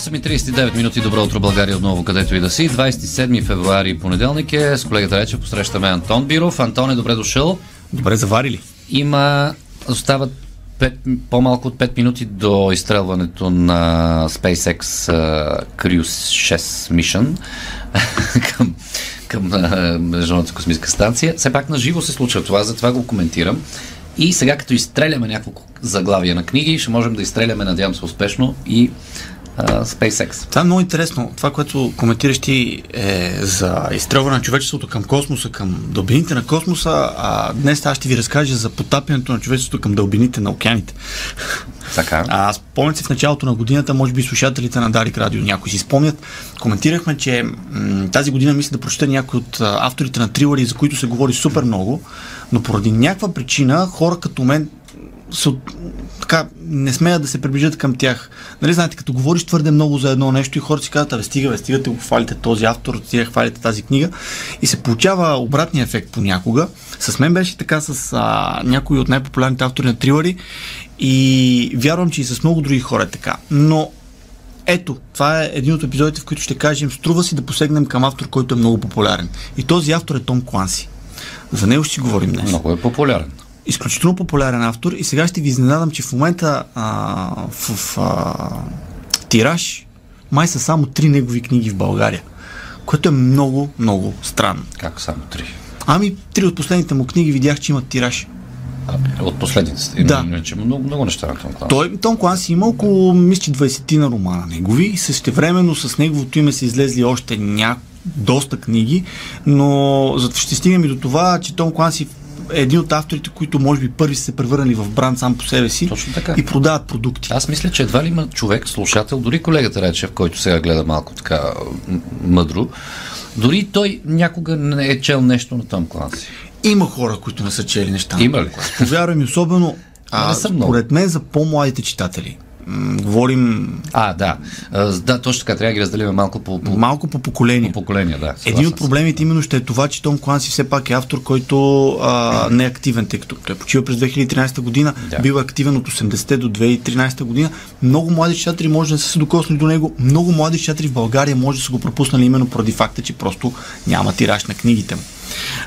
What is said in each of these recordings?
8.39 минути, добро утро България отново, където и да си. 27 февруари понеделник е, с колегата Рече посрещаме Антон Биров. Антон е добре дошъл. Добре заварили. Има, остават 5, по-малко от 5 минути до изстрелването на SpaceX uh, Cruise 6 Mission към, към uh, Международната космическа станция. Все пак на живо се случва това, затова го коментирам. И сега като изстреляме няколко заглавия на книги, ще можем да изстреляме, надявам се успешно, и uh, SpaceX. Това е много интересно. Това, което коментираш ти е за изстрелване на човечеството към космоса, към дълбините на космоса, а днес аз ще ви разкажа за потапянето на човечеството към дълбините на океаните. Така. А, спомнят си в началото на годината, може би слушателите на Дарик Радио някои си спомнят, коментирахме, че м- тази година мисля да прочета някои от а, авторите на трилъри, за които се говори супер много, но поради някаква причина хора като мен са, така, не смеят да се приближат към тях. Нали, знаете, като говориш твърде много за едно нещо и хората си казват, абе, стига, бе, стигате го хвалите този автор, стига хвалите тази книга и се получава обратния ефект понякога. С мен беше така с а, някои от най-популярните автори на трилъри и вярвам, че и с много други хора е така. Но ето, това е един от епизодите, в които ще кажем, струва си да посегнем към автор, който е много популярен. И този автор е Том Кланси. За него ще си говорим днес. Много е популярен. Изключително популярен автор и сега ще ви изненадам, че в момента а, в, в а, тираж май са само три негови книги в България, което е много, много странно. Как само три? Ами, три от последните му книги видях, че имат тираж. А, от последните. Да. Иначе много, много неща на Том Кланс. Той, Том Кланси има около, мисля, че 20 на романа негови и същевременно с неговото име са излезли още ня... доста книги, но за- ще стигнем и до това, че Том Кланси е един от авторите, които може би първи са се превърнали в бранд сам по себе си Точно така. и продават продукти. Аз мисля, че едва ли има човек, слушател, дори колегата Речев, който сега гледа малко така мъдро, дори той някога не е чел нещо на Том Кланси. Има хора, които не са чели неща. Има ли? Повярвай ми, особено а, Не много. според мен за по-младите читатели. Говорим А, да. А, да, точно така. Трябва да ги разделим малко по, по, малко по поколение. по поколения. Да, Един съгласен от проблемите именно ще е това, че Том Кланси все пак е автор, който а, не е активен, тъй като той почива през 2013 година, Да. бил е активен от 80 до 2013 година. Много млади читатели може да са се докоснали до него, много млади читатели в България може да са го пропуснали именно поради факта, че просто няма тираж на книгите му.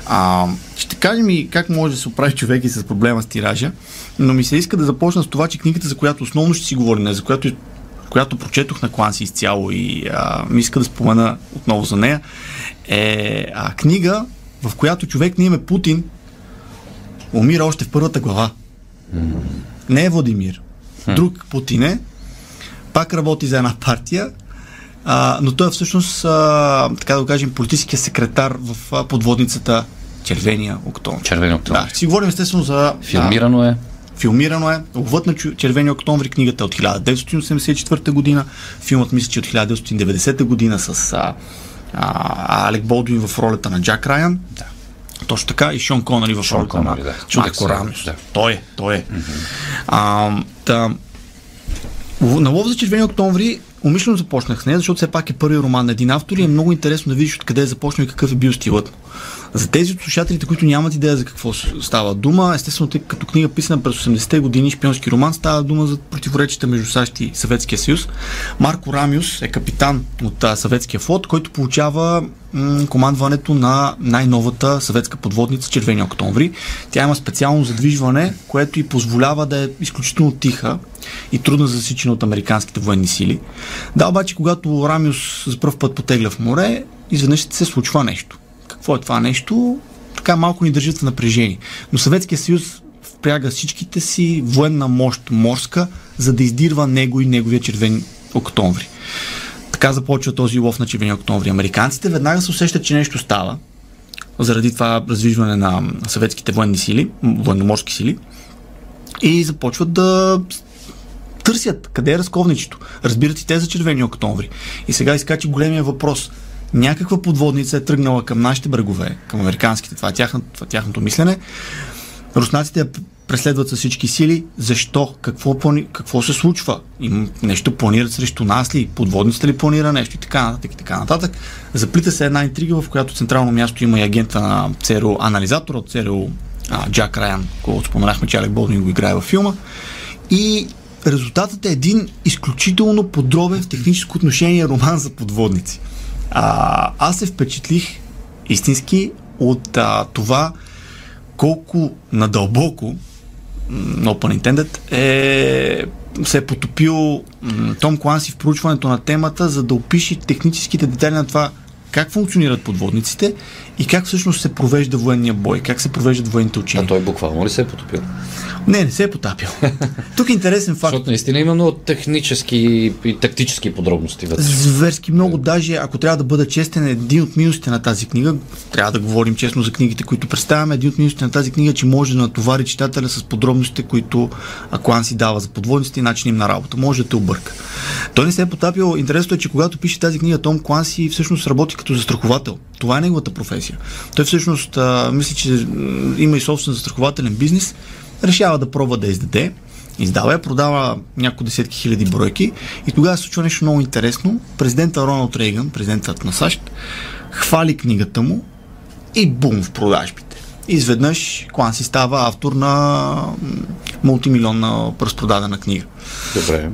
А, ще кажем и как може да се оправи човек и с проблема с тиража, но ми се иска да започна с това, че книгата, за която основно ще си говорим, за която която прочетох на Кланси изцяло и а, ми иска да спомена отново за нея, е а, книга, в която човек на име Путин умира още в първата глава. Не е Владимир. Друг Путин е. Пак работи за една партия, а, но той е всъщност, а, така да го кажем, политическия секретар в а, подводницата Червения октомври. Червени октомври. Да, си говорим естествено за Филмирано е. Филмирано е. Лъвът на червения октомври книгата е от 1984 година. Филмът мисля, че е от 1990 година с а, а, Алек Болдуин в ролята на Джак Райан. Да. Точно така и Шон Конъри в Шон ролята Конъри, на да. Рамос. да. Той е, той е. А, та, на Лов за червени октомври умишлено започнах с нея, защото все пак е първи роман на един автор и е много интересно да видиш откъде е започнал и какъв е бил стилът. За тези от слушателите, които нямат идея за какво става дума, естествено, тъй като книга писана през 80-те години, шпионски роман, става дума за противоречията между САЩ и Съветския съюз. Марко Рамиус е капитан от Съветския флот, който получава командването на най-новата съветска подводница Червени октомври. Тя има специално задвижване, което и позволява да е изключително тиха и трудно за засичане от американските военни сили. Да, обаче, когато Рамиус за първ път потегля в море, изведнъж се случва нещо. Какво е това нещо? Така малко ни държат в напрежение. Но Съветския съюз впряга всичките си военна мощ морска, за да издирва него и неговия червен октомври. Така започва този лов на червени октомври. Американците веднага се усещат, че нещо става, заради това раздвижване на съветските военни сили, военноморски сили, и започват да търсят къде е разковничето. Разбират и те за червени октомври. И сега изкачи големия въпрос. Някаква подводница е тръгнала към нашите брегове, към американските, това е тяхното, това е тяхното мислене. Руснаците я преследват с всички сили. Защо? Какво, плани... Какво се случва? Им нещо планират срещу нас ли? Подводницата ли планира нещо? И така нататък и така нататък. Заплита се една интрига, в която централно място има и агента на ЦРУ, анализатор от ЦРУ, Джак Райан, който споменахме, че Алек Болдин го играе във филма. И резултатът е един изключително подробен в техническо отношение роман за подводници. А, аз се впечатлих истински от а, това колко надълбоко no pun intended, е, се е потопил Том Кланси в проучването на темата, за да опише техническите детайли на това как функционират подводниците и как всъщност се провежда военния бой, как се провеждат военните учения. А той буквално ли се е потопил? Не, не се е потапил. Тук е интересен факт. Защото наистина има много технически и тактически подробности вътре. Зверски много. Даже, ако трябва да бъда честен, един от минусите на тази книга, трябва да говорим честно за книгите, които представяме, един от минусите на тази книга, че може да натовари читателя с подробностите, които Аклан си дава за подводниците и начин им на работа. Може да те обърка. Той не се е потапил. Интересното е, че когато пише тази книга, Том Кланси всъщност работи като застраховател. Това е неговата професия. Той всъщност а, мисли, че има и собствен застрахователен бизнес, решава да пробва да издаде. Издава я, продава няколко десетки хиляди бройки и тогава се случва нещо много интересно. Президента Роналд Рейган, президентът на САЩ, хвали книгата му и бум в продажбите. Изведнъж Кланси става автор на мултимилионна разпродадена книга. Добре.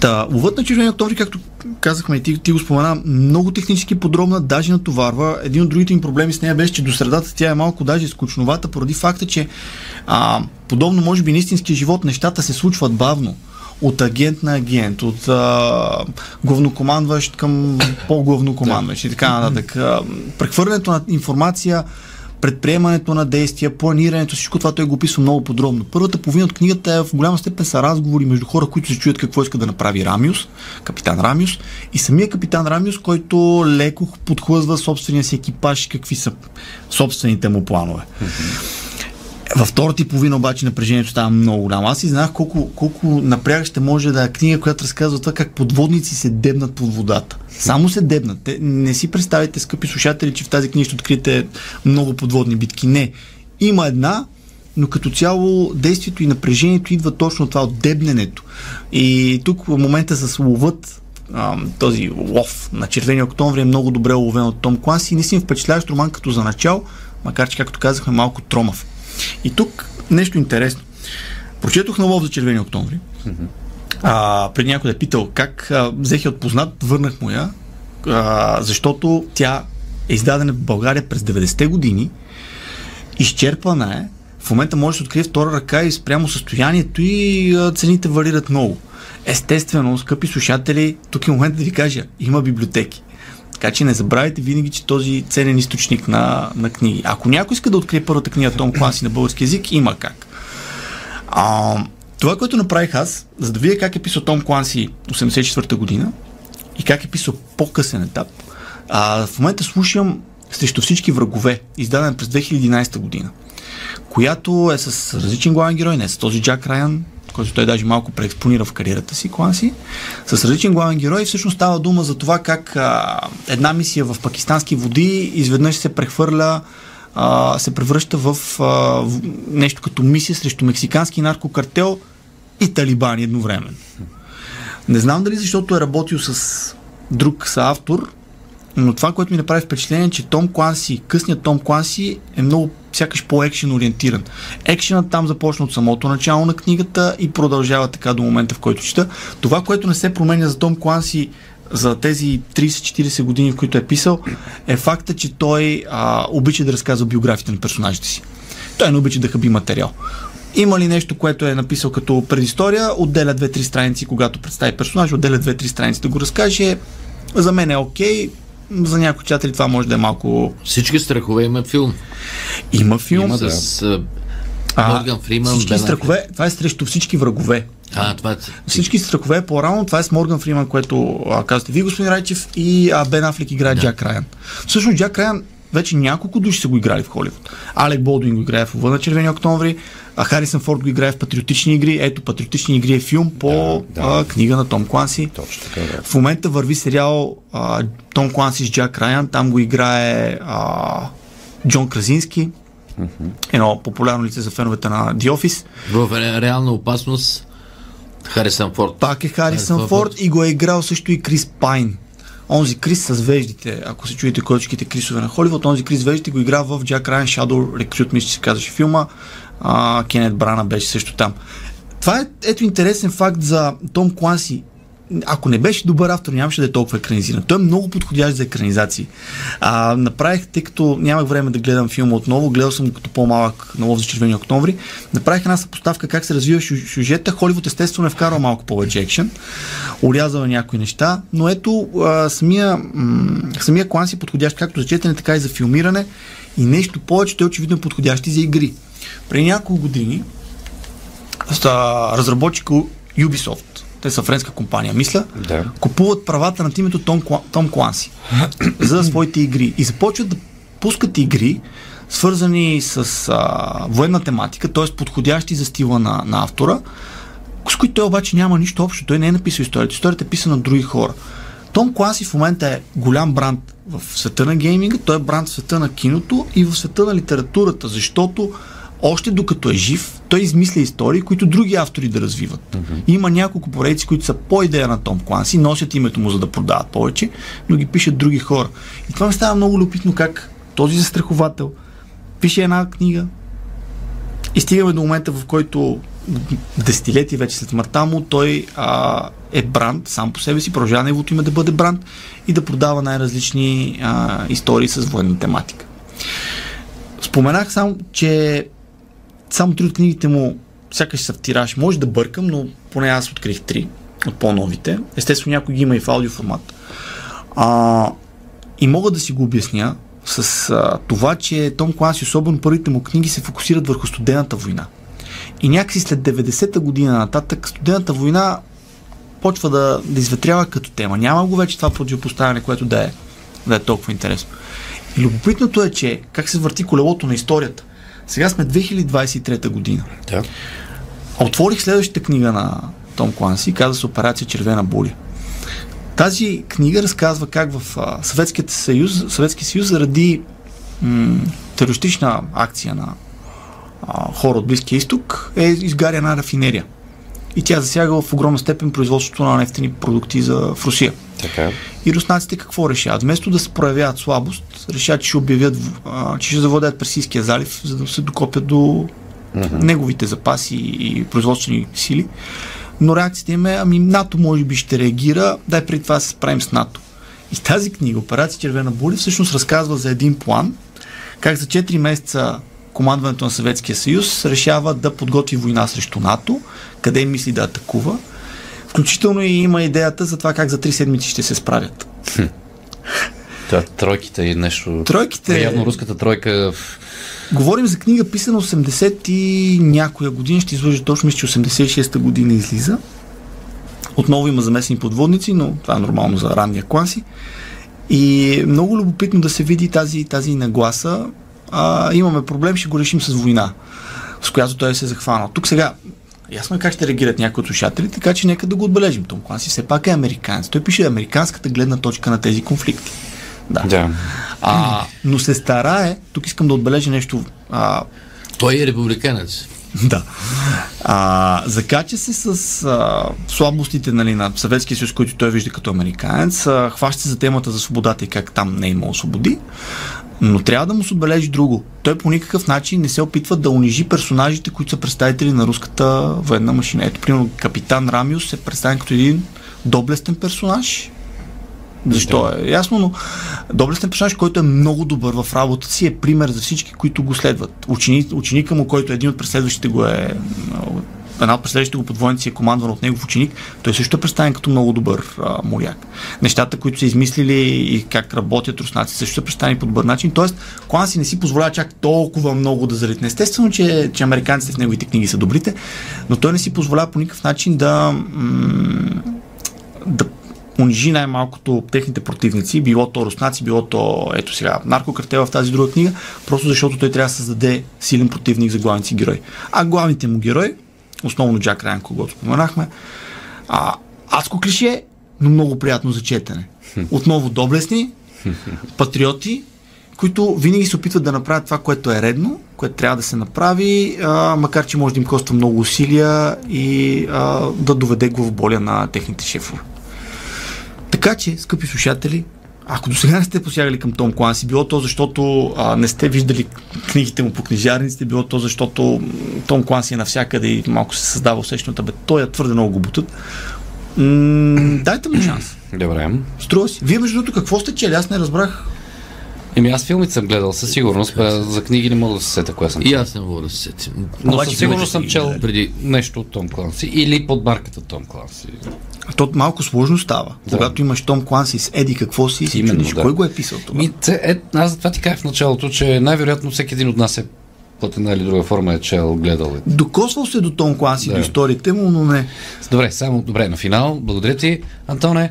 Та, ловът на червения октомври, както казахме и ти, ти го спомена, много технически подробна, даже натоварва. Един от другите им проблеми с нея беше, че до средата тя е малко даже скучновата, поради факта, че а, подобно може би на истинския живот нещата се случват бавно от агент на агент, от а, главнокомандващ към по-главнокомандващ и така нататък. Прехвърлянето на информация предприемането на действия, планирането, всичко това той го описва много подробно. Първата половина от книгата е в голяма степен са разговори между хора, които се чуят какво иска да направи Рамиус, капитан Рамиус, и самия капитан Рамиус, който леко подхлъзва собствения си екипаж, какви са собствените му планове. Във втората и половина обаче напрежението става много голямо. Аз си знаех колко, колко напрягаще може да е книга, която разказва това как подводници се дебнат под водата. Само се дебнат. Те, не си представите, скъпи слушатели, че в тази книга ще откриете много подводни битки. Не. Има една, но като цяло действието и напрежението идва точно от това, от дебненето. И тук в момента с ловът, този лов на червения октомври е много добре уловен от Том Кланс и наистина впечатляващ роман като за начало, макар че, както казахме, малко тромав. И тук нещо интересно. Прочетох на лов за червени октомври. А, преди някой да е питал как а, взех я от познат, върнах му я, а, защото тя е издадена в България през 90-те години, изчерпана е, в момента може да се открие втора ръка и спрямо състоянието и а, цените варират много. Естествено, скъпи слушатели, тук е момент да ви кажа, има библиотеки. Така че не забравяйте винаги, че този ценен източник на, на книги. Ако някой иска да открие първата книга Том Класи на български язик, има как. А, това, което направих аз, за да видя как е писал Том Кланси 84-та година и как е писал по-късен етап, а, в момента слушам срещу всички врагове, издаден през 2011 година, която е с различен главен герой, не с този Джак Райан, който той даже малко преекспонира в кариерата си, Кланси, с различен главен герой. Всъщност става дума за това как а, една мисия в пакистански води изведнъж се прехвърля а, се превръща в, а, в нещо като мисия срещу мексикански наркокартел и талибани едновременно. Не знам дали защото е работил с друг съавтор, но това, което ми направи впечатление, е, че Том Кланси, късният Том Кланси е много сякаш по-екшен ориентиран. Екшенът там започна от самото начало на книгата и продължава така до момента, в който чета. Това, което не се променя за Том Кланси за тези 30-40 години, в които е писал, е факта, че той а, обича да разказва биографите на персонажите си. Той не обича да хаби материал. Има ли нещо, което е написал като предистория, отделя 2-3 страници, когато представи персонаж, отделя 2-3 страници да го разкаже. За мен е окей, за някои чатели това може да е малко... Всички страхове имат филм. Има филм. Има с а, Морган Фриман. Всички страхове, това е срещу всички врагове. А, това е... Всички страхове по-рано, това е с Морган Фриман, което а, казвате вие, господин Райчев, и а, Бен Афлик играе да. Джак Райан. Всъщност Джак Райан вече няколко души са го играли в Холивуд. Алек Болдуин го играе в Лъва на червени октомври, А Харисън Форд го играе в патриотични игри. Ето, патриотични игри е филм по Да, да. а, книга на Том Кланси. Точно така, да. В момента върви сериал а, Том Кланси с Джак Райан. Там го играе а, Джон Кразински. Едно популярно лице за феновете на The Office. В ре- реална опасност Харисън Форд. Пак е Харисън Харисън Форд и го е играл също и Крис Пайн. Онзи Крис с веждите, ако се чуете кочките Крисове на Холивуд, онзи Крис веждите го игра в Jack Ryan Shadow Recruit, мисля, че се казваше филма. А, Кенет Брана беше също там. Това е ето интересен факт за Том Кланси. Ако не беше добър автор, нямаше да е толкова екранизиран. Той е много подходящ за екранизации. А, направих, тъй като нямах време да гледам филма отново, гледал съм като по-малък на лов за червени октомври, направих една съпоставка как се развива сю- сюжета. Холивуд естествено е вкарал малко повече екшен, урязал е някои неща, но ето а, самия, м- самия клан си е подходящ както за четене, така и за филмиране и нещо повече, той очевидно е подходящ и за игри. Преди няколко години разработчика Ubisoft, те са френска компания, мисля, Да. купуват правата над името Том, Том Кланси за своите игри и започват да пускат игри, свързани с а, военна тематика, т.е. подходящи за стила на, на автора, с които той обаче няма нищо общо. Той не е написал историята. Историята е писана от други хора. Том Кланси в момента е голям бранд в света на гейминга, той е бранд в света на киното и в света на литературата, защото още докато е жив, той измисля истории, които други автори да развиват. Mm-hmm. Има няколко поредици, които са по идея на Том Кланси, носят името му за да продават повече, но ги пишат други хора. И това ми става много любопитно как този застраховател пише една книга и стигаме до момента, в който десетилетия вече след смъртта му, той а, е бранд сам по себе си, продължава неговото име да бъде бранд и да продава най-различни а, истории с военна тематика. Споменах само, че само три от книгите му сякаш са в тираж. Може да бъркам, но поне аз открих три от по-новите. Естествено, някой ги има и в аудиоформат. А, и мога да си го обясня с а, това, че Том Кланси, особено първите му книги, се фокусират върху студената война. И някакси след 90-та година нататък студената война почва да, да изветрява като тема. Няма го вече това противопоставяне, което да е, да е толкова интересно. И любопитното е, че как се върти колелото на историята. Сега сме 2023 година. Да. Отворих следващата книга на Том Кланси, казва се Операция Червена буля. Тази книга разказва как в а, Съветският съюз, Съветския съюз заради м- терористична акция на а, хора от Близкия изток е изгаря една рафинерия. И тя засяга в огромна степен производството на нефтени продукти за, в Русия. Така. И руснаците какво решават? Вместо да се проявяват слабост, решават, че ще обявят, а, че ще завладеят Персийския залив, за да се докопят до неговите запаси и производствени сили. Но реакцията им е, ами НАТО може би ще реагира, дай преди това се справим с НАТО. И тази книга, Операция Червена буля, всъщност разказва за един план, как за 4 месеца командването на Съветския съюз решава да подготви война срещу НАТО, къде мисли да атакува. Включително и има идеята за това как за 3 седмици ще се справят. Та, тройките и нещо. Тройките- Явно руската тройка. Говорим за книга, писана 80 и някоя година, ще излъжа точно, мисля, че 86-та година излиза. Отново има замесени подводници, но това е нормално за ранния класи. И много любопитно да се види тази, тази нагласа. А, имаме проблем, ще го решим с война, с която той се е захванал. Тук сега, ясно е как ще реагират някои от слушателите, така че нека да го отбележим. Том Кланси все пак е американец. Той пише американската гледна точка на тези конфликти. Да. Да. А, но се старае, тук искам да отбележа нещо а, Той е републиканец. да. А, закача се с а, слабостите нали, на Съветския съюз, които той вижда като американец. А, хваща се за темата за свободата и как там не е имало свободи. Но трябва да му се отбележи друго. Той по никакъв начин не се опитва да унижи персонажите, които са представители на руската военна машина. Ето, примерно, капитан Рамиус е представен като един доблестен персонаж. Защо е ясно, но доблестен персонаж, който е много добър в работата си, е пример за всички, които го следват. Учени, ученика му, който един от преследващите го е една от преследващите го подвойници е командван от негов ученик, той също е представен като много добър а, моряк. Нещата, които са измислили и как работят руснаци, също са представени по добър начин. Тоест, Кланси не си позволява чак толкова много да залитне. Естествено, че, че американците в неговите книги са добрите, но той не си позволява по никакъв начин да, м- да унижи най-малкото техните противници, било то руснаци, било то, ето сега, наркокартела в тази друга книга, просто защото той трябва да създаде силен противник за главните си герои. А главните му герои, основно Джак Райан, когато споменахме, а, адско клише, но много приятно за четене. Отново доблестни, патриоти, които винаги се опитват да направят това, което е редно, което трябва да се направи, а, макар че може да им коства много усилия и а, да доведе главоболя на техните шефове. Така че, скъпи слушатели, ако до сега не сте посягали към Том Кланси, било то защото а, не сте виждали книгите му по книжарниците, било то защото Том Кланси е навсякъде и малко се създава усещането, бе, той е твърде много го бутат. М- дайте му шанс. Добре. Струва си. Вие между другото какво сте чели? Аз не разбрах. Еми аз филмите съм гледал със сигурност, бе, за книги не мога да се сета кое съм И аз не мога да се сетя. Но Обаче със сигурност съм чел гледали. преди нещо от Том Кланси или под марката Том Кланси. То малко сложно става. Да. Когато имаш Том Кланси с Еди какво си, и си Именно, чудиш, да. кой го е писал това? Ми, це, е, аз затова ти казах в началото, че най-вероятно всеки един от нас е под една или друга форма е чел, гледал. е. Докосвал се до Том Кланси, Да. до историите му, но не. Добре, само добре, на финал. Благодаря ти, Антоне.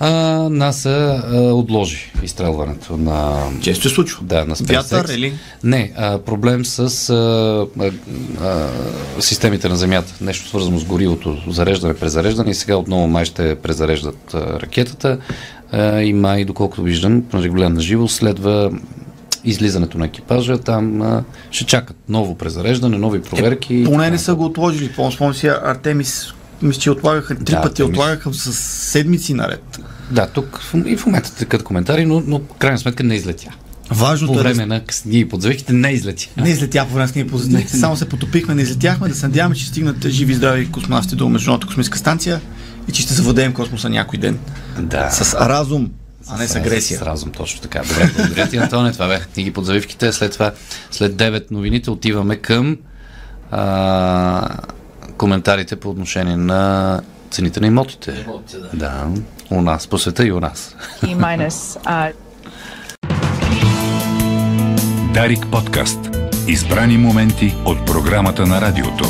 А, НАСА а, отложи изстрелването на... Често се случва. Да, на SpaceX. Вятър или? Не, а, проблем с а, а, а, системите на Земята. Нещо свързано с горивото, зареждане, презареждане и сега отново май ще презареждат а, ракетата а, и май, доколкото виждам, понеже гледам на живо, следва излизането на екипажа, там а, ще чакат ново презареждане, нови проверки. и Поне не са го отложили. Помня си Артемис, мисля, че отлагаха, три Да, пъти отлагаха с седмици наред. Да, тук и в момента текат коментари, но, но крайна сметка не излетя. Важното По е да време на книги под завивките не излетя. Не излетя по време с книги по задниците. Само се потопихме, не излетяхме, да се надяваме, че стигнат живи и здрави космонавти до Международната космическа станция и че ще завладеем космоса някой ден. Да. С разум, а не с агресия. С разум, точно така. Добре, благодаря ти, Антоне. Това бяха книги под завивките. След това, след 9 новините, отиваме към а, коментарите по отношение на цените на имотите. Да, у нас, по света и у нас. Minus uh, Дарик подкаст. Избрани моменти от програмата на радиото.